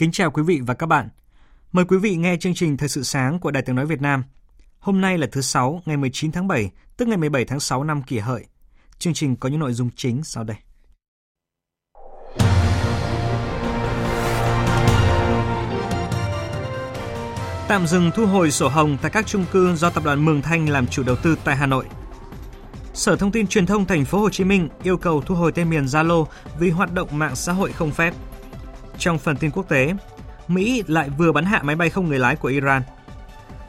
Kính chào quý vị và các bạn. Mời quý vị nghe chương trình Thời sự sáng của Đài Tiếng Nói Việt Nam. Hôm nay là thứ Sáu, ngày 19 tháng 7, tức ngày 17 tháng 6 năm kỷ hợi. Chương trình có những nội dung chính sau đây. Tạm dừng thu hồi sổ hồng tại các chung cư do tập đoàn Mường Thanh làm chủ đầu tư tại Hà Nội. Sở Thông tin Truyền thông Thành phố Hồ Chí Minh yêu cầu thu hồi tên miền Zalo vì hoạt động mạng xã hội không phép. Trong phần tin quốc tế, Mỹ lại vừa bắn hạ máy bay không người lái của Iran.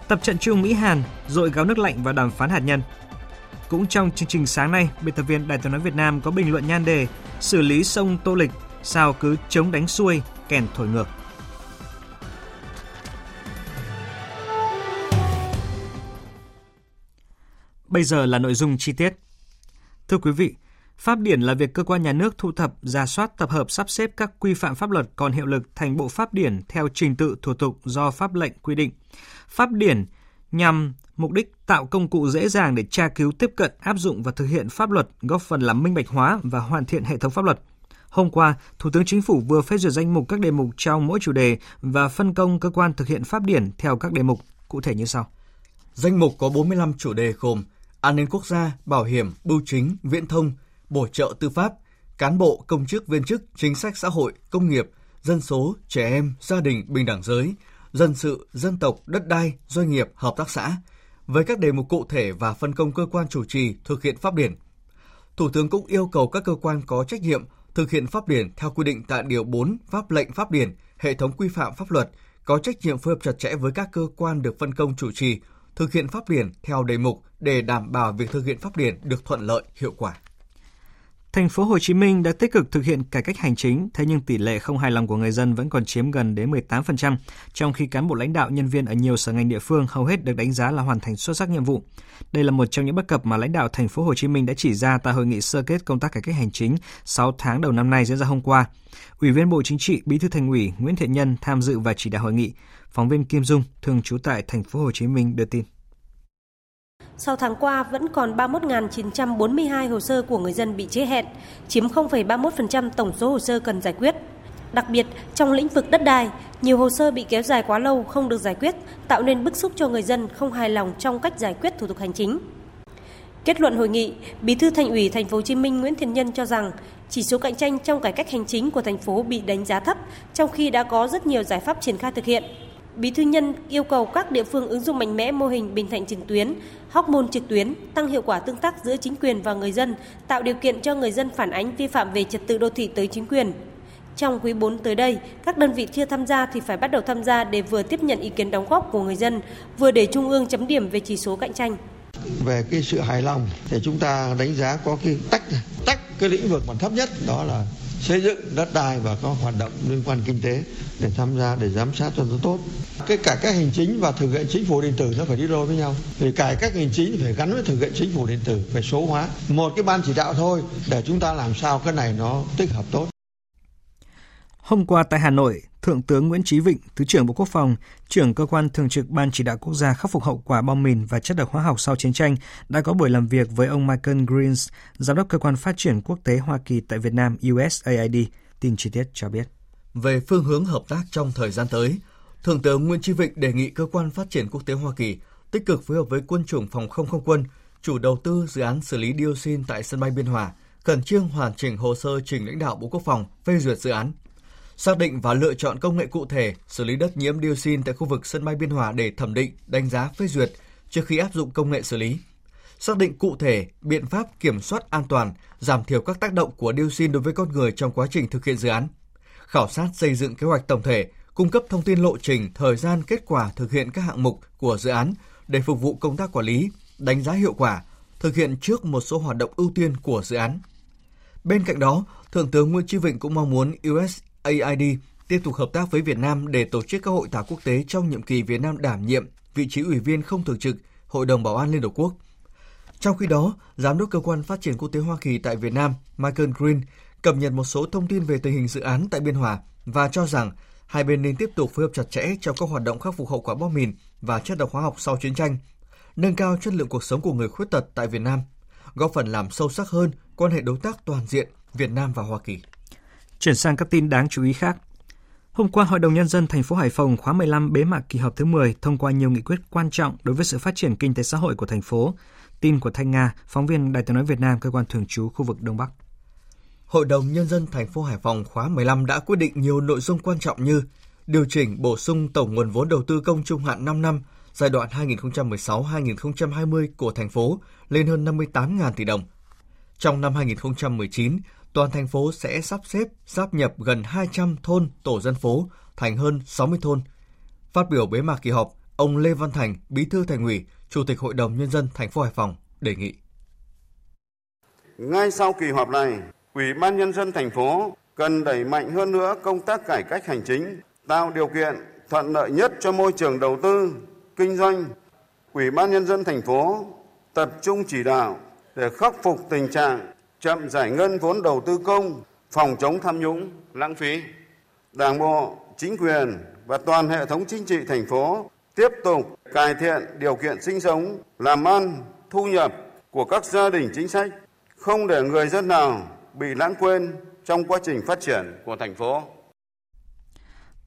Tập trận chung Mỹ-Hàn dội gáo nước lạnh vào đàm phán hạt nhân. Cũng trong chương trình sáng nay, biên tập viên Đài tiếng nói Việt Nam có bình luận nhan đề xử lý sông Tô Lịch sao cứ chống đánh xuôi, kèn thổi ngược. Bây giờ là nội dung chi tiết. Thưa quý vị, Pháp điển là việc cơ quan nhà nước thu thập, ra soát, tập hợp, sắp xếp các quy phạm pháp luật còn hiệu lực thành bộ pháp điển theo trình tự thủ tục do pháp lệnh quy định. Pháp điển nhằm mục đích tạo công cụ dễ dàng để tra cứu, tiếp cận, áp dụng và thực hiện pháp luật, góp phần làm minh bạch hóa và hoàn thiện hệ thống pháp luật. Hôm qua, Thủ tướng Chính phủ vừa phê duyệt danh mục các đề mục trong mỗi chủ đề và phân công cơ quan thực hiện pháp điển theo các đề mục, cụ thể như sau. Danh mục có 45 chủ đề gồm an ninh quốc gia, bảo hiểm, bưu chính, viễn thông, bổ trợ tư pháp, cán bộ, công chức, viên chức, chính sách xã hội, công nghiệp, dân số, trẻ em, gia đình, bình đẳng giới, dân sự, dân tộc, đất đai, doanh nghiệp, hợp tác xã, với các đề mục cụ thể và phân công cơ quan chủ trì thực hiện pháp điển. Thủ tướng cũng yêu cầu các cơ quan có trách nhiệm thực hiện pháp điển theo quy định tại Điều 4 Pháp lệnh pháp điển, hệ thống quy phạm pháp luật, có trách nhiệm phối hợp chặt chẽ với các cơ quan được phân công chủ trì, thực hiện pháp điển theo đề mục để đảm bảo việc thực hiện pháp điển được thuận lợi, hiệu quả. Thành phố Hồ Chí Minh đã tích cực thực hiện cải cách hành chính, thế nhưng tỷ lệ không hài lòng của người dân vẫn còn chiếm gần đến 18%, trong khi cán bộ lãnh đạo nhân viên ở nhiều sở ngành địa phương hầu hết được đánh giá là hoàn thành xuất sắc nhiệm vụ. Đây là một trong những bất cập mà lãnh đạo Thành phố Hồ Chí Minh đã chỉ ra tại hội nghị sơ kết công tác cải cách hành chính 6 tháng đầu năm nay diễn ra hôm qua. Ủy viên Bộ Chính trị, Bí thư Thành ủy Nguyễn Thiện Nhân tham dự và chỉ đạo hội nghị. Phóng viên Kim Dung, thường trú tại Thành phố Hồ Chí Minh đưa tin. Sau tháng qua vẫn còn 31.942 hồ sơ của người dân bị trễ hẹn, chiếm 0,31% tổng số hồ sơ cần giải quyết. Đặc biệt, trong lĩnh vực đất đai, nhiều hồ sơ bị kéo dài quá lâu không được giải quyết, tạo nên bức xúc cho người dân không hài lòng trong cách giải quyết thủ tục hành chính. Kết luận hội nghị, Bí thư Thành ủy Thành phố Hồ Chí Minh Nguyễn Thiện Nhân cho rằng chỉ số cạnh tranh trong cải cách hành chính của thành phố bị đánh giá thấp, trong khi đã có rất nhiều giải pháp triển khai thực hiện. Bí thư Nhân yêu cầu các địa phương ứng dụng mạnh mẽ mô hình Bình Thạnh trực tuyến, hóc môn trực tuyến, tăng hiệu quả tương tác giữa chính quyền và người dân, tạo điều kiện cho người dân phản ánh vi phạm về trật tự đô thị tới chính quyền. Trong quý 4 tới đây, các đơn vị chưa tham gia thì phải bắt đầu tham gia để vừa tiếp nhận ý kiến đóng góp của người dân, vừa để Trung ương chấm điểm về chỉ số cạnh tranh. Về cái sự hài lòng thì chúng ta đánh giá có cái tách tách cái lĩnh vực mà thấp nhất đó là xây dựng đất đai và các hoạt động liên quan kinh tế để tham gia để giám sát cho nó tốt. Cái cải cách hành chính và thực hiện chính phủ điện tử nó phải đi đôi với nhau. Thì cải cách hành chính phải gắn với thực hiện chính phủ điện tử phải số hóa. Một cái ban chỉ đạo thôi để chúng ta làm sao cái này nó tích hợp tốt. Hôm qua tại Hà Nội, Thượng tướng Nguyễn Chí Vịnh, Thứ trưởng Bộ Quốc phòng, trưởng cơ quan thường trực Ban chỉ đạo quốc gia khắc phục hậu quả bom mìn và chất độc hóa học sau chiến tranh đã có buổi làm việc với ông Michael Greens, giám đốc cơ quan phát triển quốc tế Hoa Kỳ tại Việt Nam USAID. Tin chi tiết cho biết. Về phương hướng hợp tác trong thời gian tới, Thượng tướng Nguyễn Chí Vịnh đề nghị cơ quan phát triển quốc tế Hoa Kỳ tích cực phối hợp với quân chủng phòng không không quân, chủ đầu tư dự án xử lý dioxin tại sân bay Biên Hòa, khẩn trương hoàn chỉnh hồ sơ trình lãnh đạo Bộ Quốc phòng phê duyệt dự án xác định và lựa chọn công nghệ cụ thể xử lý đất nhiễm dioxin tại khu vực sân bay Biên Hòa để thẩm định, đánh giá phê duyệt trước khi áp dụng công nghệ xử lý. xác định cụ thể biện pháp kiểm soát an toàn, giảm thiểu các tác động của dioxin đối với con người trong quá trình thực hiện dự án. Khảo sát xây dựng kế hoạch tổng thể, cung cấp thông tin lộ trình, thời gian, kết quả thực hiện các hạng mục của dự án để phục vụ công tác quản lý, đánh giá hiệu quả, thực hiện trước một số hoạt động ưu tiên của dự án. Bên cạnh đó, Thượng tướng Nguyễn Chí Vịnh cũng mong muốn us AID tiếp tục hợp tác với Việt Nam để tổ chức các hội thảo quốc tế trong nhiệm kỳ Việt Nam đảm nhiệm vị trí ủy viên không thường trực Hội đồng Bảo an Liên Hợp Quốc. Trong khi đó, Giám đốc Cơ quan Phát triển Quốc tế Hoa Kỳ tại Việt Nam Michael Green cập nhật một số thông tin về tình hình dự án tại Biên Hòa và cho rằng hai bên nên tiếp tục phối hợp chặt chẽ trong các hoạt động khắc phục hậu quả bom mìn và chất độc hóa học sau chiến tranh, nâng cao chất lượng cuộc sống của người khuyết tật tại Việt Nam, góp phần làm sâu sắc hơn quan hệ đối tác toàn diện Việt Nam và Hoa Kỳ. Chuyển sang các tin đáng chú ý khác. Hôm qua, Hội đồng Nhân dân thành phố Hải Phòng khóa 15 bế mạc kỳ họp thứ 10 thông qua nhiều nghị quyết quan trọng đối với sự phát triển kinh tế xã hội của thành phố. Tin của Thanh Nga, phóng viên Đài tiếng nói Việt Nam, cơ quan thường trú khu vực Đông Bắc. Hội đồng Nhân dân thành phố Hải Phòng khóa 15 đã quyết định nhiều nội dung quan trọng như điều chỉnh bổ sung tổng nguồn vốn đầu tư công trung hạn 5 năm giai đoạn 2016-2020 của thành phố lên hơn 58.000 tỷ đồng. Trong năm 2019, toàn thành phố sẽ sắp xếp, sáp nhập gần 200 thôn tổ dân phố thành hơn 60 thôn. Phát biểu bế mạc kỳ họp, ông Lê Văn Thành, Bí thư Thành ủy, Chủ tịch Hội đồng Nhân dân thành phố Hải Phòng đề nghị. Ngay sau kỳ họp này, Ủy ban Nhân dân thành phố cần đẩy mạnh hơn nữa công tác cải cách hành chính, tạo điều kiện thuận lợi nhất cho môi trường đầu tư, kinh doanh. Ủy ban Nhân dân thành phố tập trung chỉ đạo để khắc phục tình trạng chậm giải ngân vốn đầu tư công, phòng chống tham nhũng, lãng phí. Đảng bộ, chính quyền và toàn hệ thống chính trị thành phố tiếp tục cải thiện điều kiện sinh sống, làm ăn, thu nhập của các gia đình chính sách, không để người dân nào bị lãng quên trong quá trình phát triển của thành phố.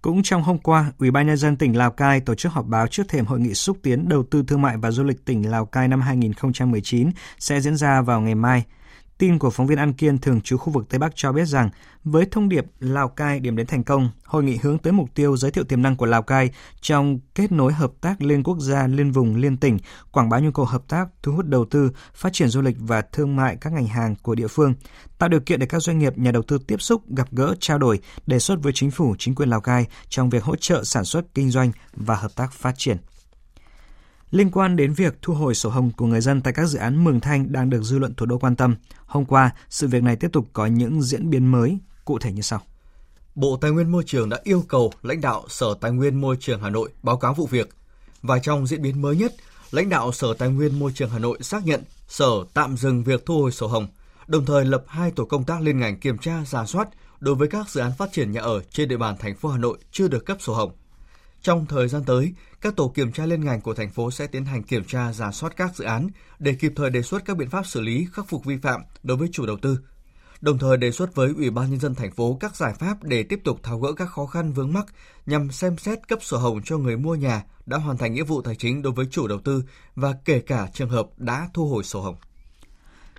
Cũng trong hôm qua, Ủy ban nhân dân tỉnh Lào Cai tổ chức họp báo trước thềm hội nghị xúc tiến đầu tư thương mại và du lịch tỉnh Lào Cai năm 2019 sẽ diễn ra vào ngày mai. Tin của phóng viên An Kiên thường trú khu vực Tây Bắc cho biết rằng, với thông điệp Lào Cai điểm đến thành công, hội nghị hướng tới mục tiêu giới thiệu tiềm năng của Lào Cai trong kết nối hợp tác liên quốc gia, liên vùng, liên tỉnh, quảng bá nhu cầu hợp tác, thu hút đầu tư, phát triển du lịch và thương mại các ngành hàng của địa phương, tạo điều kiện để các doanh nghiệp, nhà đầu tư tiếp xúc, gặp gỡ, trao đổi, đề xuất với chính phủ, chính quyền Lào Cai trong việc hỗ trợ sản xuất, kinh doanh và hợp tác phát triển. Liên quan đến việc thu hồi sổ hồng của người dân tại các dự án Mường Thanh đang được dư luận thủ đô quan tâm, hôm qua sự việc này tiếp tục có những diễn biến mới, cụ thể như sau. Bộ Tài nguyên Môi trường đã yêu cầu lãnh đạo Sở Tài nguyên Môi trường Hà Nội báo cáo vụ việc. Và trong diễn biến mới nhất, lãnh đạo Sở Tài nguyên Môi trường Hà Nội xác nhận Sở tạm dừng việc thu hồi sổ hồng, đồng thời lập hai tổ công tác liên ngành kiểm tra giả soát đối với các dự án phát triển nhà ở trên địa bàn thành phố Hà Nội chưa được cấp sổ hồng. Trong thời gian tới, các tổ kiểm tra liên ngành của thành phố sẽ tiến hành kiểm tra giả soát các dự án để kịp thời đề xuất các biện pháp xử lý, khắc phục vi phạm đối với chủ đầu tư. Đồng thời đề xuất với Ủy ban nhân dân thành phố các giải pháp để tiếp tục tháo gỡ các khó khăn vướng mắc nhằm xem xét cấp sổ hồng cho người mua nhà đã hoàn thành nghĩa vụ tài chính đối với chủ đầu tư và kể cả trường hợp đã thu hồi sổ hồng.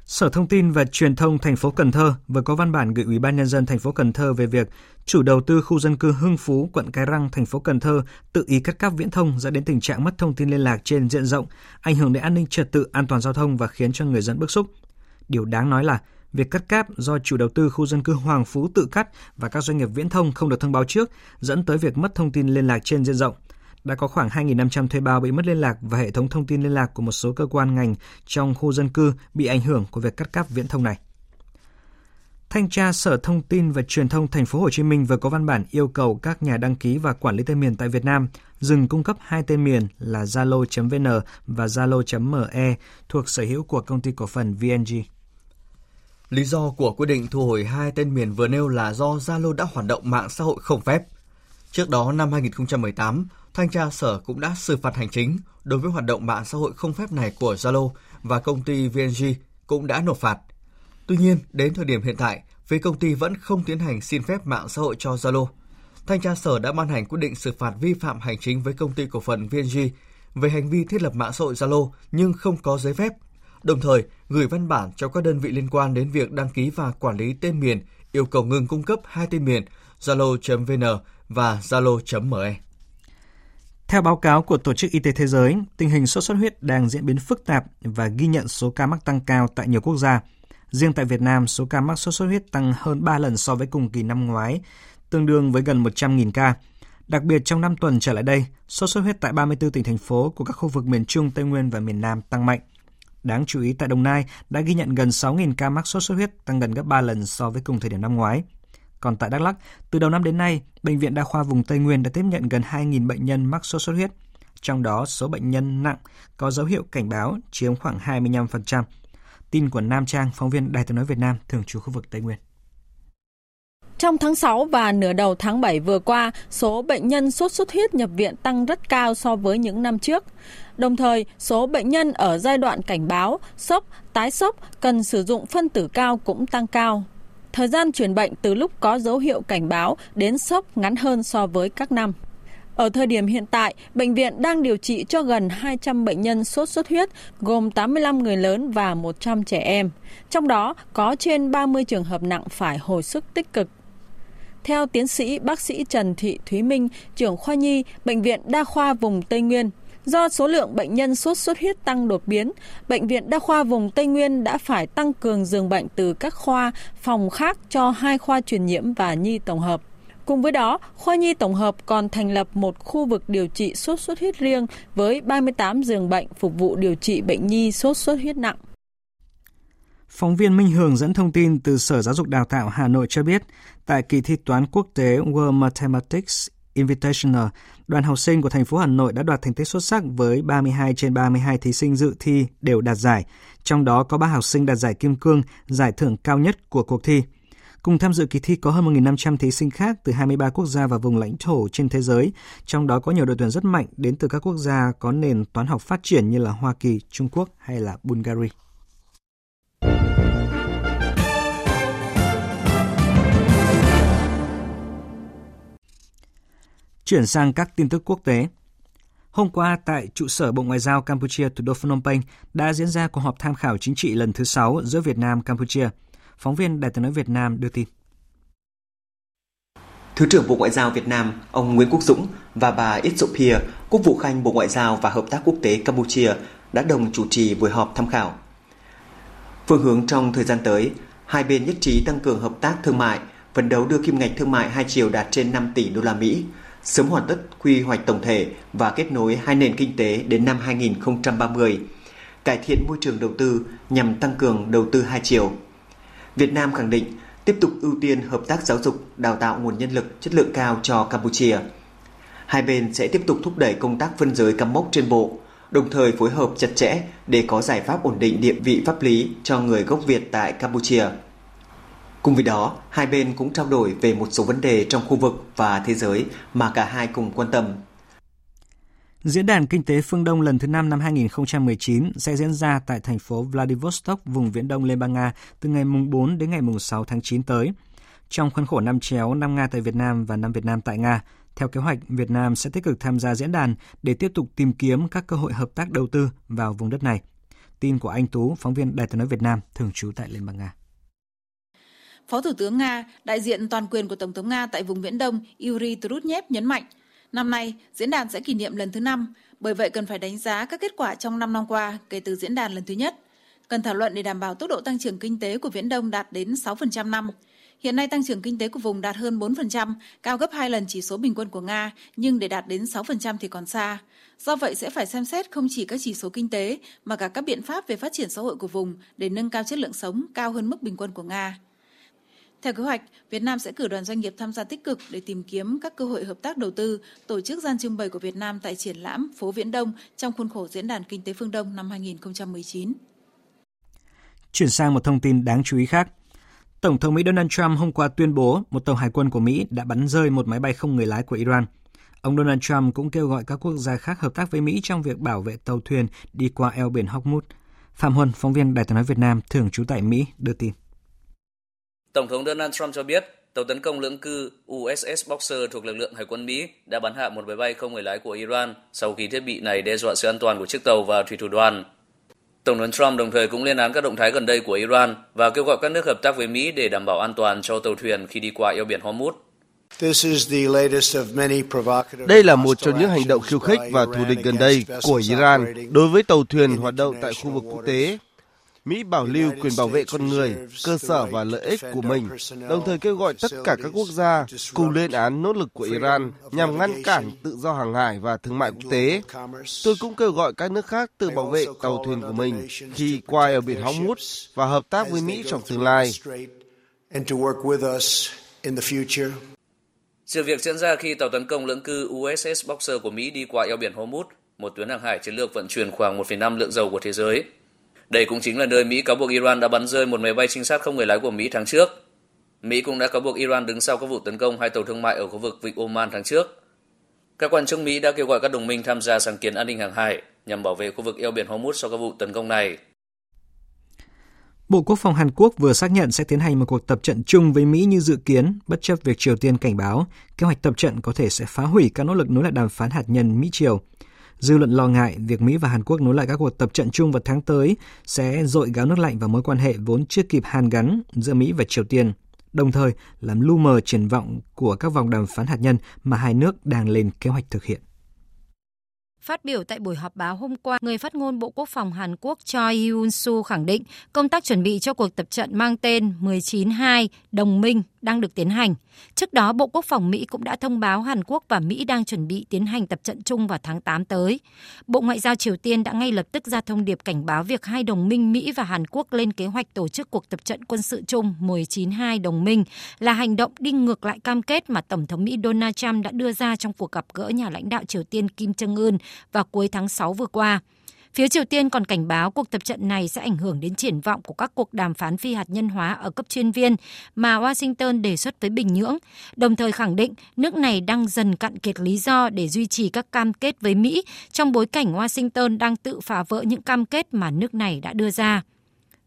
Sở Thông tin và Truyền thông thành phố Cần Thơ vừa có văn bản gửi Ủy ban nhân dân thành phố Cần Thơ về việc chủ đầu tư khu dân cư Hưng Phú, quận Cái Răng, thành phố Cần Thơ tự ý cắt cáp viễn thông dẫn đến tình trạng mất thông tin liên lạc trên diện rộng, ảnh hưởng đến an ninh trật tự, an toàn giao thông và khiến cho người dân bức xúc. Điều đáng nói là việc cắt cáp do chủ đầu tư khu dân cư Hoàng Phú tự cắt và các doanh nghiệp viễn thông không được thông báo trước dẫn tới việc mất thông tin liên lạc trên diện rộng đã có khoảng 2.500 thuê bao bị mất liên lạc và hệ thống thông tin liên lạc của một số cơ quan ngành trong khu dân cư bị ảnh hưởng của việc cắt cáp viễn thông này. Thanh tra Sở Thông tin và Truyền thông Thành phố Hồ Chí Minh vừa có văn bản yêu cầu các nhà đăng ký và quản lý tên miền tại Việt Nam dừng cung cấp hai tên miền là zalo.vn và zalo.me thuộc sở hữu của công ty cổ phần VNG. Lý do của quyết định thu hồi hai tên miền vừa nêu là do Zalo đã hoạt động mạng xã hội không phép. Trước đó năm 2018, Thanh tra Sở cũng đã xử phạt hành chính đối với hoạt động mạng xã hội không phép này của Zalo và công ty VNG cũng đã nộp phạt. Tuy nhiên, đến thời điểm hiện tại, phía công ty vẫn không tiến hành xin phép mạng xã hội cho Zalo. Thanh tra Sở đã ban hành quyết định xử phạt vi phạm hành chính với công ty cổ phần VNG về hành vi thiết lập mạng xã hội Zalo nhưng không có giấy phép, đồng thời gửi văn bản cho các đơn vị liên quan đến việc đăng ký và quản lý tên miền, yêu cầu ngừng cung cấp hai tên miền zalo.vn và zalo.me. Theo báo cáo của Tổ chức Y tế Thế giới, tình hình sốt xuất huyết đang diễn biến phức tạp và ghi nhận số ca mắc tăng cao tại nhiều quốc gia. Riêng tại Việt Nam, số ca mắc sốt xuất huyết tăng hơn 3 lần so với cùng kỳ năm ngoái, tương đương với gần 100.000 ca. Đặc biệt trong 5 tuần trở lại đây, sốt xuất huyết tại 34 tỉnh thành phố của các khu vực miền Trung, Tây Nguyên và miền Nam tăng mạnh. Đáng chú ý tại Đồng Nai đã ghi nhận gần 6.000 ca mắc sốt xuất huyết, tăng gần gấp 3 lần so với cùng thời điểm năm ngoái. Còn tại Đắk Lắk, từ đầu năm đến nay, Bệnh viện Đa khoa vùng Tây Nguyên đã tiếp nhận gần 2.000 bệnh nhân mắc sốt xuất huyết. Trong đó, số bệnh nhân nặng có dấu hiệu cảnh báo chiếm khoảng 25%. Tin của Nam Trang, phóng viên Đài tiếng nói Việt Nam, thường trú khu vực Tây Nguyên. Trong tháng 6 và nửa đầu tháng 7 vừa qua, số bệnh nhân sốt xuất huyết nhập viện tăng rất cao so với những năm trước. Đồng thời, số bệnh nhân ở giai đoạn cảnh báo, sốc, tái sốc cần sử dụng phân tử cao cũng tăng cao. Thời gian chuyển bệnh từ lúc có dấu hiệu cảnh báo đến sốc ngắn hơn so với các năm. Ở thời điểm hiện tại, bệnh viện đang điều trị cho gần 200 bệnh nhân sốt xuất huyết, gồm 85 người lớn và 100 trẻ em. Trong đó có trên 30 trường hợp nặng phải hồi sức tích cực. Theo tiến sĩ bác sĩ Trần Thị Thúy Minh, trưởng khoa nhi, Bệnh viện Đa khoa vùng Tây Nguyên, Do số lượng bệnh nhân sốt xuất huyết tăng đột biến, Bệnh viện Đa khoa vùng Tây Nguyên đã phải tăng cường giường bệnh từ các khoa, phòng khác cho hai khoa truyền nhiễm và nhi tổng hợp. Cùng với đó, khoa nhi tổng hợp còn thành lập một khu vực điều trị sốt xuất huyết riêng với 38 giường bệnh phục vụ điều trị bệnh nhi sốt xuất huyết nặng. Phóng viên Minh Hường dẫn thông tin từ Sở Giáo dục Đào tạo Hà Nội cho biết, tại kỳ thi toán quốc tế World Mathematics Invitational, đoàn học sinh của thành phố Hà Nội đã đoạt thành tích xuất sắc với 32 trên 32 thí sinh dự thi đều đạt giải, trong đó có 3 học sinh đạt giải kim cương, giải thưởng cao nhất của cuộc thi. Cùng tham dự kỳ thi có hơn 1.500 thí sinh khác từ 23 quốc gia và vùng lãnh thổ trên thế giới, trong đó có nhiều đội tuyển rất mạnh đến từ các quốc gia có nền toán học phát triển như là Hoa Kỳ, Trung Quốc hay là Bulgaria. Chuyển sang các tin tức quốc tế. Hôm qua, tại trụ sở Bộ Ngoại giao Campuchia thủ đô Phnom Penh đã diễn ra cuộc họp tham khảo chính trị lần thứ 6 giữa Việt Nam Campuchia. Phóng viên Đài tiếng nói Việt Nam đưa tin. Thứ trưởng Bộ Ngoại giao Việt Nam, ông Nguyễn Quốc Dũng và bà Itsopia, Quốc vụ Khanh Bộ Ngoại giao và Hợp tác Quốc tế Campuchia đã đồng chủ trì buổi họp tham khảo. Phương hướng trong thời gian tới, hai bên nhất trí tăng cường hợp tác thương mại, phấn đấu đưa kim ngạch thương mại hai chiều đạt trên 5 tỷ đô la Mỹ, sớm hoàn tất quy hoạch tổng thể và kết nối hai nền kinh tế đến năm 2030, cải thiện môi trường đầu tư nhằm tăng cường đầu tư hai chiều. Việt Nam khẳng định tiếp tục ưu tiên hợp tác giáo dục, đào tạo nguồn nhân lực chất lượng cao cho Campuchia. Hai bên sẽ tiếp tục thúc đẩy công tác phân giới cắm mốc trên bộ, đồng thời phối hợp chặt chẽ để có giải pháp ổn định địa vị pháp lý cho người gốc Việt tại Campuchia. Cùng với đó, hai bên cũng trao đổi về một số vấn đề trong khu vực và thế giới mà cả hai cùng quan tâm. Diễn đàn Kinh tế phương Đông lần thứ 5 năm 2019 sẽ diễn ra tại thành phố Vladivostok, vùng Viễn Đông Liên bang Nga từ ngày 4 đến ngày 6 tháng 9 tới. Trong khuôn khổ năm chéo năm Nga tại Việt Nam và năm Việt Nam tại Nga, theo kế hoạch, Việt Nam sẽ tích cực tham gia diễn đàn để tiếp tục tìm kiếm các cơ hội hợp tác đầu tư vào vùng đất này. Tin của anh Tú, phóng viên Đài tiếng nói Việt Nam, thường trú tại Liên bang Nga. Phó Thủ tướng Nga, đại diện toàn quyền của Tổng thống Nga tại vùng Viễn Đông Yuri Trutnev nhấn mạnh, năm nay diễn đàn sẽ kỷ niệm lần thứ năm, bởi vậy cần phải đánh giá các kết quả trong 5 năm qua kể từ diễn đàn lần thứ nhất. Cần thảo luận để đảm bảo tốc độ tăng trưởng kinh tế của Viễn Đông đạt đến 6% năm. Hiện nay tăng trưởng kinh tế của vùng đạt hơn 4%, cao gấp 2 lần chỉ số bình quân của Nga, nhưng để đạt đến 6% thì còn xa. Do vậy sẽ phải xem xét không chỉ các chỉ số kinh tế mà cả các biện pháp về phát triển xã hội của vùng để nâng cao chất lượng sống cao hơn mức bình quân của Nga. Theo kế hoạch, Việt Nam sẽ cử đoàn doanh nghiệp tham gia tích cực để tìm kiếm các cơ hội hợp tác đầu tư, tổ chức gian trưng bày của Việt Nam tại triển lãm phố Viễn Đông trong khuôn khổ Diễn đàn Kinh tế Phương Đông năm 2019. Chuyển sang một thông tin đáng chú ý khác. Tổng thống Mỹ Donald Trump hôm qua tuyên bố một tàu hải quân của Mỹ đã bắn rơi một máy bay không người lái của Iran. Ông Donald Trump cũng kêu gọi các quốc gia khác hợp tác với Mỹ trong việc bảo vệ tàu thuyền đi qua eo biển Hormuz. Phạm Huân, phóng viên Đài tiếng nói Việt Nam, thường trú tại Mỹ, đưa tin. Tổng thống Donald Trump cho biết tàu tấn công lưỡng cư USS Boxer thuộc lực lượng Hải quân Mỹ đã bắn hạ một máy bay không người lái của Iran sau khi thiết bị này đe dọa sự an toàn của chiếc tàu và thủy thủ đoàn. Tổng thống Trump đồng thời cũng lên án các động thái gần đây của Iran và kêu gọi các nước hợp tác với Mỹ để đảm bảo an toàn cho tàu thuyền khi đi qua eo biển Hormuz. Đây là một trong những hành động khiêu khích và thù địch gần đây của Iran đối với tàu thuyền hoạt động tại khu vực quốc tế. Mỹ bảo lưu quyền bảo vệ con người, cơ sở và lợi ích của mình, đồng thời kêu gọi tất cả các quốc gia cùng lên án nỗ lực của Iran nhằm ngăn cản tự do hàng hải và thương mại quốc tế. Tôi cũng kêu gọi các nước khác tự bảo vệ tàu thuyền của mình khi qua ở biển Hormuz và hợp tác với Mỹ trong tương lai. Sự việc diễn ra khi tàu tấn công lưỡng cư USS Boxer của Mỹ đi qua eo biển Hormuz, một tuyến hàng hải chiến lược vận chuyển khoảng 1,5 lượng dầu của thế giới. Đây cũng chính là nơi Mỹ cáo buộc Iran đã bắn rơi một máy bay trinh sát không người lái của Mỹ tháng trước. Mỹ cũng đã cáo buộc Iran đứng sau các vụ tấn công hai tàu thương mại ở khu vực Vịnh Oman tháng trước. Các quan chức Mỹ đã kêu gọi các đồng minh tham gia sáng kiến an ninh hàng hải nhằm bảo vệ khu vực eo biển Hormuz sau các vụ tấn công này. Bộ Quốc phòng Hàn Quốc vừa xác nhận sẽ tiến hành một cuộc tập trận chung với Mỹ như dự kiến, bất chấp việc Triều Tiên cảnh báo kế hoạch tập trận có thể sẽ phá hủy các nỗ lực nối lại đàm phán hạt nhân Mỹ-Triều. Dư luận lo ngại việc Mỹ và Hàn Quốc nối lại các cuộc tập trận chung vào tháng tới sẽ dội gáo nước lạnh vào mối quan hệ vốn chưa kịp hàn gắn giữa Mỹ và Triều Tiên, đồng thời làm lu mờ triển vọng của các vòng đàm phán hạt nhân mà hai nước đang lên kế hoạch thực hiện. Phát biểu tại buổi họp báo hôm qua, người phát ngôn Bộ Quốc phòng Hàn Quốc Choi Hyun-soo khẳng định công tác chuẩn bị cho cuộc tập trận mang tên 19-2 đồng minh đang được tiến hành. Trước đó, Bộ Quốc phòng Mỹ cũng đã thông báo Hàn Quốc và Mỹ đang chuẩn bị tiến hành tập trận chung vào tháng 8 tới. Bộ Ngoại giao Triều Tiên đã ngay lập tức ra thông điệp cảnh báo việc hai đồng minh Mỹ và Hàn Quốc lên kế hoạch tổ chức cuộc tập trận quân sự chung 19-2 đồng minh là hành động đi ngược lại cam kết mà Tổng thống Mỹ Donald Trump đã đưa ra trong cuộc gặp gỡ nhà lãnh đạo Triều Tiên Kim Jong-un vào cuối tháng 6 vừa qua. Phía Triều Tiên còn cảnh báo cuộc tập trận này sẽ ảnh hưởng đến triển vọng của các cuộc đàm phán phi hạt nhân hóa ở cấp chuyên viên mà Washington đề xuất với Bình Nhưỡng, đồng thời khẳng định nước này đang dần cạn kiệt lý do để duy trì các cam kết với Mỹ trong bối cảnh Washington đang tự phá vỡ những cam kết mà nước này đã đưa ra.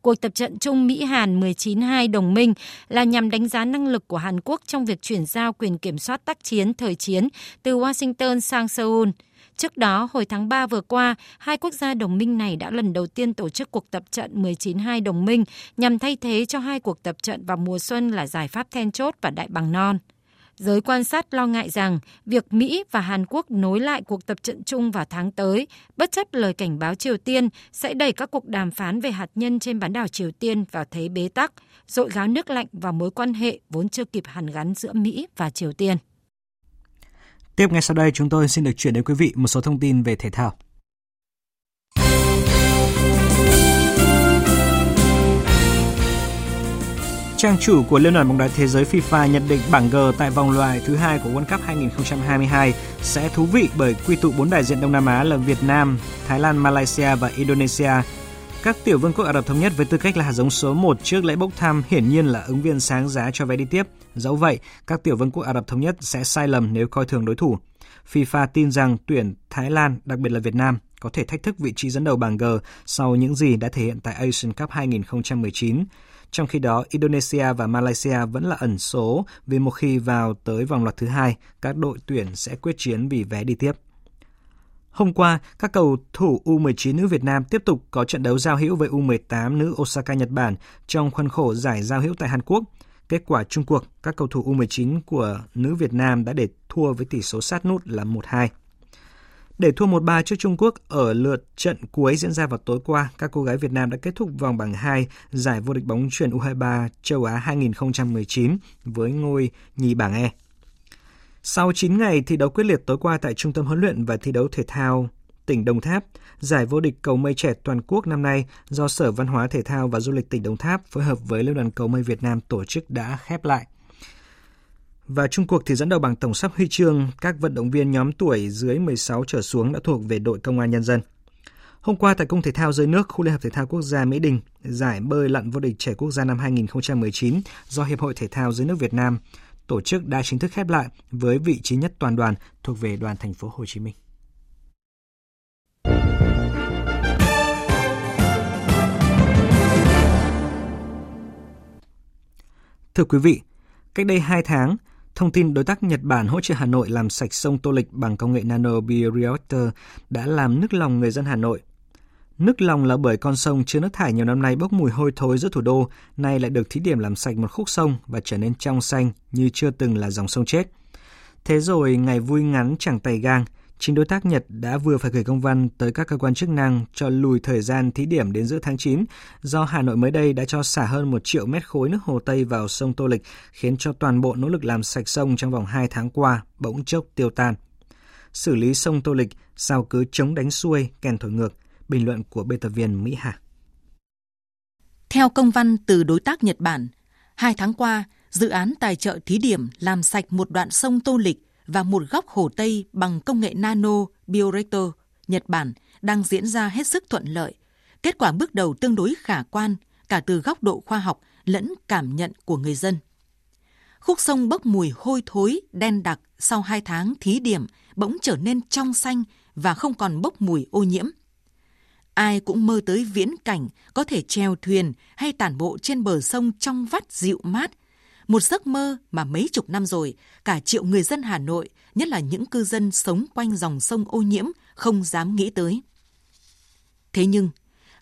Cuộc tập trận chung Mỹ-Hàn 19-2 đồng minh là nhằm đánh giá năng lực của Hàn Quốc trong việc chuyển giao quyền kiểm soát tác chiến thời chiến từ Washington sang Seoul – Trước đó, hồi tháng 3 vừa qua, hai quốc gia đồng minh này đã lần đầu tiên tổ chức cuộc tập trận 19-2 đồng minh nhằm thay thế cho hai cuộc tập trận vào mùa xuân là giải pháp then chốt và đại bằng non. Giới quan sát lo ngại rằng việc Mỹ và Hàn Quốc nối lại cuộc tập trận chung vào tháng tới, bất chấp lời cảnh báo Triều Tiên, sẽ đẩy các cuộc đàm phán về hạt nhân trên bán đảo Triều Tiên vào thế bế tắc, dội gáo nước lạnh vào mối quan hệ vốn chưa kịp hàn gắn giữa Mỹ và Triều Tiên. Tiếp ngay sau đây chúng tôi xin được chuyển đến quý vị một số thông tin về thể thao. Trang chủ của Liên đoàn bóng đá thế giới FIFA nhận định bảng G tại vòng loại thứ hai của World Cup 2022 sẽ thú vị bởi quy tụ bốn đại diện Đông Nam Á là Việt Nam, Thái Lan, Malaysia và Indonesia. Các tiểu vương quốc Ả Rập Thống Nhất với tư cách là hạt giống số 1 trước lễ bốc thăm hiển nhiên là ứng viên sáng giá cho vé đi tiếp. Dẫu vậy, các tiểu vương quốc Ả Rập Thống Nhất sẽ sai lầm nếu coi thường đối thủ. FIFA tin rằng tuyển Thái Lan, đặc biệt là Việt Nam, có thể thách thức vị trí dẫn đầu bảng G sau những gì đã thể hiện tại Asian Cup 2019. Trong khi đó, Indonesia và Malaysia vẫn là ẩn số vì một khi vào tới vòng loạt thứ hai, các đội tuyển sẽ quyết chiến vì vé đi tiếp. Hôm qua, các cầu thủ U19 nữ Việt Nam tiếp tục có trận đấu giao hữu với U18 nữ Osaka Nhật Bản trong khuôn khổ giải giao hữu tại Hàn Quốc. Kết quả chung cuộc, các cầu thủ U19 của nữ Việt Nam đã để thua với tỷ số sát nút là 1-2. Để thua 1-3 trước Trung Quốc ở lượt trận cuối diễn ra vào tối qua, các cô gái Việt Nam đã kết thúc vòng bảng 2 giải vô địch bóng chuyền U23 châu Á 2019 với ngôi nhì bảng E. Sau 9 ngày thi đấu quyết liệt tối qua tại Trung tâm huấn luyện và thi đấu thể thao tỉnh Đồng Tháp, giải vô địch cầu mây trẻ toàn quốc năm nay do Sở Văn hóa Thể thao và Du lịch tỉnh Đồng Tháp phối hợp với Liên đoàn cầu mây Việt Nam tổ chức đã khép lại. Và chung cuộc thì dẫn đầu bằng tổng sắp huy chương, các vận động viên nhóm tuổi dưới 16 trở xuống đã thuộc về đội công an nhân dân. Hôm qua tại Cung Thể thao dưới nước, khu Liên hợp Thể thao Quốc gia Mỹ Đình, giải bơi lặn vô địch trẻ quốc gia năm 2019 do Hiệp hội Thể thao dưới nước Việt Nam tổ chức đã chính thức khép lại với vị trí nhất toàn đoàn thuộc về đoàn thành phố Hồ Chí Minh. Thưa quý vị, cách đây 2 tháng, thông tin đối tác Nhật Bản hỗ trợ Hà Nội làm sạch sông Tô Lịch bằng công nghệ nano bioreactor đã làm nức lòng người dân Hà Nội. Nước lòng là bởi con sông chứa nước thải nhiều năm nay bốc mùi hôi thối giữa thủ đô, nay lại được thí điểm làm sạch một khúc sông và trở nên trong xanh như chưa từng là dòng sông chết. Thế rồi ngày vui ngắn chẳng tay gang, chính đối tác Nhật đã vừa phải gửi công văn tới các cơ quan chức năng cho lùi thời gian thí điểm đến giữa tháng 9 do Hà Nội mới đây đã cho xả hơn 1 triệu mét khối nước Hồ Tây vào sông Tô Lịch khiến cho toàn bộ nỗ lực làm sạch sông trong vòng 2 tháng qua bỗng chốc tiêu tan. Xử lý sông Tô Lịch sao cứ chống đánh xuôi, kèn thổi ngược, bình luận của biên tập viên Mỹ Hà. Theo công văn từ đối tác Nhật Bản, hai tháng qua, dự án tài trợ thí điểm làm sạch một đoạn sông Tô Lịch và một góc Hồ Tây bằng công nghệ nano bioreactor Nhật Bản đang diễn ra hết sức thuận lợi. Kết quả bước đầu tương đối khả quan cả từ góc độ khoa học lẫn cảm nhận của người dân. Khúc sông bốc mùi hôi thối, đen đặc sau hai tháng thí điểm bỗng trở nên trong xanh và không còn bốc mùi ô nhiễm. Ai cũng mơ tới viễn cảnh có thể treo thuyền hay tản bộ trên bờ sông trong vắt dịu mát một giấc mơ mà mấy chục năm rồi, cả triệu người dân Hà Nội, nhất là những cư dân sống quanh dòng sông ô nhiễm, không dám nghĩ tới. Thế nhưng,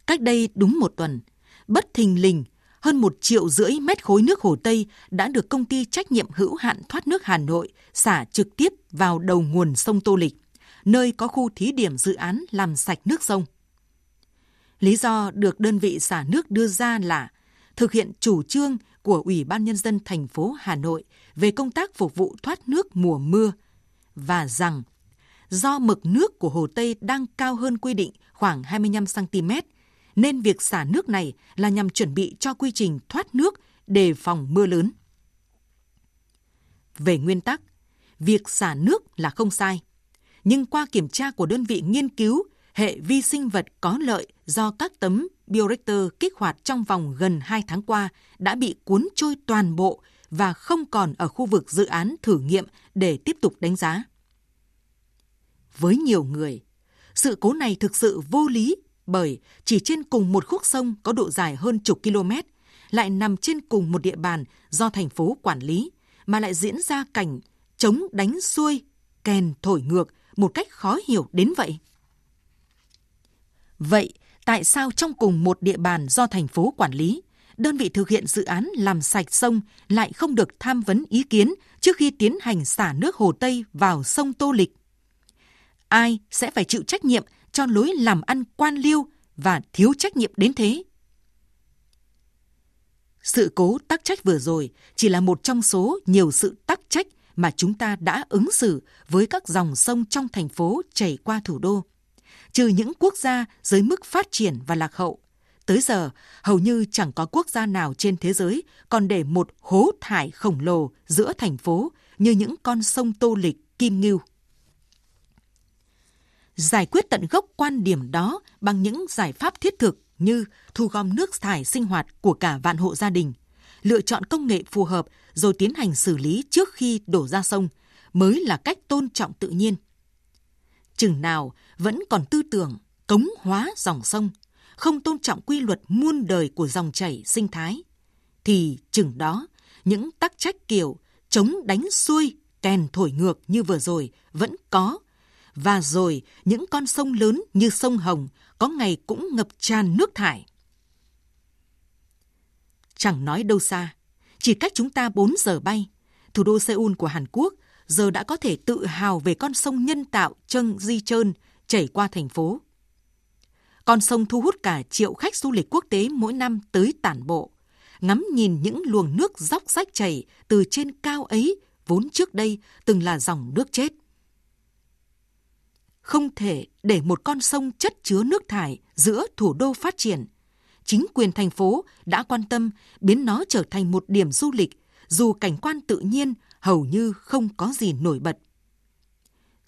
cách đây đúng một tuần, bất thình lình, hơn một triệu rưỡi mét khối nước Hồ Tây đã được công ty trách nhiệm hữu hạn thoát nước Hà Nội xả trực tiếp vào đầu nguồn sông Tô Lịch, nơi có khu thí điểm dự án làm sạch nước sông. Lý do được đơn vị xả nước đưa ra là thực hiện chủ trương của Ủy ban Nhân dân thành phố Hà Nội về công tác phục vụ thoát nước mùa mưa và rằng do mực nước của Hồ Tây đang cao hơn quy định khoảng 25 cm, nên việc xả nước này là nhằm chuẩn bị cho quy trình thoát nước đề phòng mưa lớn. Về nguyên tắc, việc xả nước là không sai. Nhưng qua kiểm tra của đơn vị nghiên cứu hệ vi sinh vật có lợi do các tấm bioreactor kích hoạt trong vòng gần 2 tháng qua đã bị cuốn trôi toàn bộ và không còn ở khu vực dự án thử nghiệm để tiếp tục đánh giá. Với nhiều người, sự cố này thực sự vô lý bởi chỉ trên cùng một khúc sông có độ dài hơn chục km, lại nằm trên cùng một địa bàn do thành phố quản lý, mà lại diễn ra cảnh chống đánh xuôi, kèn thổi ngược một cách khó hiểu đến vậy. Vậy, tại sao trong cùng một địa bàn do thành phố quản lý, đơn vị thực hiện dự án làm sạch sông lại không được tham vấn ý kiến trước khi tiến hành xả nước Hồ Tây vào sông Tô Lịch? Ai sẽ phải chịu trách nhiệm cho lối làm ăn quan liêu và thiếu trách nhiệm đến thế? Sự cố tắc trách vừa rồi chỉ là một trong số nhiều sự tắc trách mà chúng ta đã ứng xử với các dòng sông trong thành phố chảy qua thủ đô trừ những quốc gia dưới mức phát triển và lạc hậu. Tới giờ, hầu như chẳng có quốc gia nào trên thế giới còn để một hố thải khổng lồ giữa thành phố như những con sông Tô Lịch, Kim Ngưu. Giải quyết tận gốc quan điểm đó bằng những giải pháp thiết thực như thu gom nước thải sinh hoạt của cả vạn hộ gia đình, lựa chọn công nghệ phù hợp rồi tiến hành xử lý trước khi đổ ra sông mới là cách tôn trọng tự nhiên chừng nào vẫn còn tư tưởng cống hóa dòng sông, không tôn trọng quy luật muôn đời của dòng chảy sinh thái, thì chừng đó những tắc trách kiểu chống đánh xuôi, kèn thổi ngược như vừa rồi vẫn có. Và rồi những con sông lớn như sông Hồng có ngày cũng ngập tràn nước thải. Chẳng nói đâu xa, chỉ cách chúng ta 4 giờ bay, thủ đô Seoul của Hàn Quốc giờ đã có thể tự hào về con sông nhân tạo Trân Di Trơn chảy qua thành phố. Con sông thu hút cả triệu khách du lịch quốc tế mỗi năm tới tản bộ, ngắm nhìn những luồng nước róc rách chảy từ trên cao ấy vốn trước đây từng là dòng nước chết. Không thể để một con sông chất chứa nước thải giữa thủ đô phát triển. Chính quyền thành phố đã quan tâm biến nó trở thành một điểm du lịch, dù cảnh quan tự nhiên hầu như không có gì nổi bật.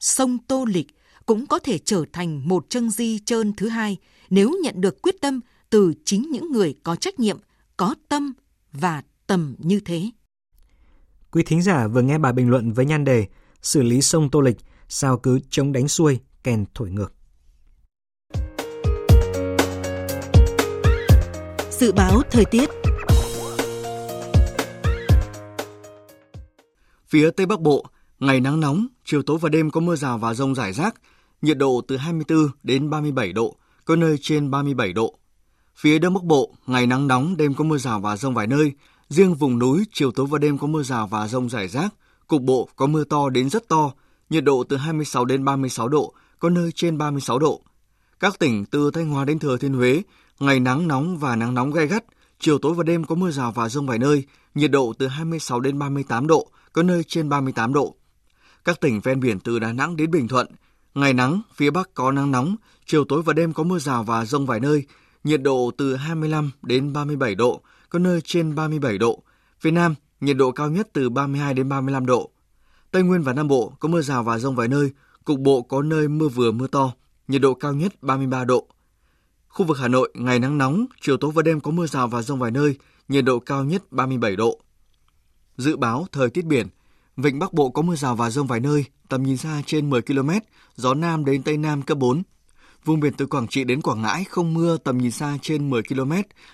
Sông Tô Lịch cũng có thể trở thành một chân di trơn thứ hai nếu nhận được quyết tâm từ chính những người có trách nhiệm, có tâm và tầm như thế. Quý thính giả vừa nghe bài bình luận với nhan đề Xử lý sông Tô Lịch, sao cứ chống đánh xuôi, kèn thổi ngược. Dự báo thời tiết Phía Tây Bắc Bộ, ngày nắng nóng, chiều tối và đêm có mưa rào và rông rải rác, nhiệt độ từ 24 đến 37 độ, có nơi trên 37 độ. Phía Đông Bắc Bộ, ngày nắng nóng, đêm có mưa rào và rông vài nơi. Riêng vùng núi, chiều tối và đêm có mưa rào và rông rải rác. Cục bộ có mưa to đến rất to, nhiệt độ từ 26 đến 36 độ, có nơi trên 36 độ. Các tỉnh từ Thanh Hóa đến Thừa Thiên Huế, ngày nắng nóng và nắng nóng gai gắt, chiều tối và đêm có mưa rào và rông vài nơi, nhiệt độ từ 26 đến 38 độ, có nơi trên 38 độ. Các tỉnh ven biển từ Đà Nẵng đến Bình Thuận, ngày nắng, phía Bắc có nắng nóng, chiều tối và đêm có mưa rào và rông vài nơi, nhiệt độ từ 25 đến 37 độ, có nơi trên 37 độ. Phía Nam, nhiệt độ cao nhất từ 32 đến 35 độ. Tây Nguyên và Nam Bộ có mưa rào và rông vài nơi, cục bộ có nơi mưa vừa mưa to, nhiệt độ cao nhất 33 độ. Khu vực Hà Nội ngày nắng nóng, chiều tối và đêm có mưa rào và rông vài nơi, nhiệt độ cao nhất 37 độ. Dự báo thời tiết biển, Vịnh Bắc Bộ có mưa rào và rông vài nơi, tầm nhìn xa trên 10 km, gió Nam đến Tây Nam cấp 4. Vùng biển từ Quảng Trị đến Quảng Ngãi không mưa, tầm nhìn xa trên 10 km,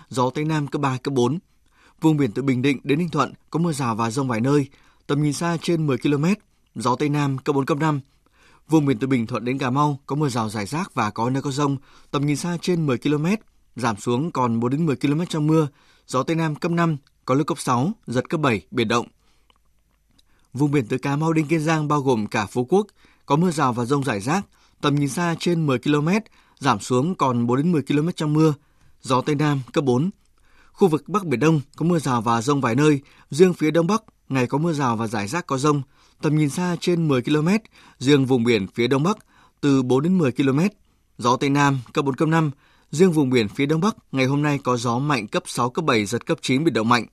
gió Tây Nam cấp 3, cấp 4. Vùng biển từ Bình Định đến Ninh Thuận có mưa rào và rông vài nơi, tầm nhìn xa trên 10 km, gió Tây Nam cấp 4, cấp 5. Vùng biển từ Bình Thuận đến Cà Mau có mưa rào rải rác và có nơi có rông, tầm nhìn xa trên 10 km, giảm xuống còn 4 đến 10 km trong mưa, gió Tây Nam cấp 5, có lúc cấp 6, giật cấp 7, biển động. Vùng biển từ Cà Mau đến Kiên Giang bao gồm cả Phú Quốc, có mưa rào và rông rải rác, tầm nhìn xa trên 10 km, giảm xuống còn 4 đến 10 km trong mưa, gió Tây Nam cấp 4. Khu vực Bắc Biển Đông có mưa rào và rông vài nơi, riêng phía Đông Bắc ngày có mưa rào và rải rác có rông, tầm nhìn xa trên 10 km, riêng vùng biển phía Đông Bắc từ 4 đến 10 km, gió Tây Nam cấp 4, cấp 5, riêng vùng biển phía Đông Bắc ngày hôm nay có gió mạnh cấp 6, cấp 7, giật cấp 9 biển động mạnh.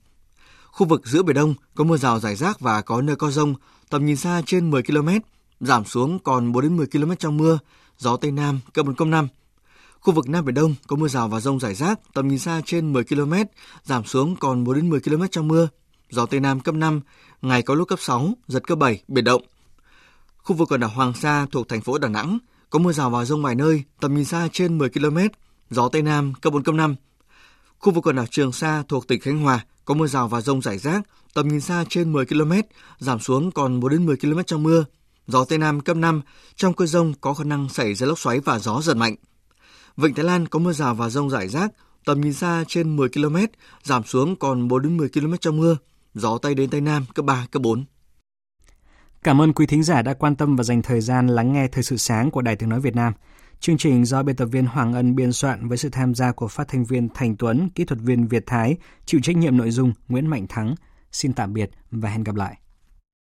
Khu vực giữa Biển Đông có mưa rào rải rác và có nơi có rông, tầm nhìn xa trên 10 km, giảm xuống còn 4 đến 10 km trong mưa, gió Tây Nam cấp 4, cấp 5. Khu vực Nam Biển Đông có mưa rào và rông rải rác, tầm nhìn xa trên 10 km, giảm xuống còn 4 đến 10 km trong mưa, gió Tây Nam cấp 5, ngày có lúc cấp 6, giật cấp 7, biển động. Khu vực quần đảo Hoàng Sa thuộc thành phố Đà Nẵng có mưa rào và rông vài nơi, tầm nhìn xa trên 10 km, gió Tây Nam cấp 4, cấp 5. Khu vực quần đảo Trường Sa thuộc tỉnh Khánh Hòa có mưa rào và rông rải rác, tầm nhìn xa trên 10 km, giảm xuống còn 4 đến 10 km trong mưa, gió Tây Nam cấp 5, trong cơn rông có khả năng xảy ra lốc xoáy và gió giật mạnh. Vịnh Thái Lan có mưa rào và rông rải rác, tầm nhìn xa trên 10 km, giảm xuống còn 4 đến 10 km trong mưa, gió Tây đến Tây Nam cấp 3, cấp 4. Cảm ơn quý thính giả đã quan tâm và dành thời gian lắng nghe Thời sự sáng của Đài Tiếng Nói Việt Nam. Chương trình do biên tập viên Hoàng Ân biên soạn với sự tham gia của phát thanh viên Thành Tuấn, kỹ thuật viên Việt Thái, chịu trách nhiệm nội dung Nguyễn Mạnh Thắng. Xin tạm biệt và hẹn gặp lại.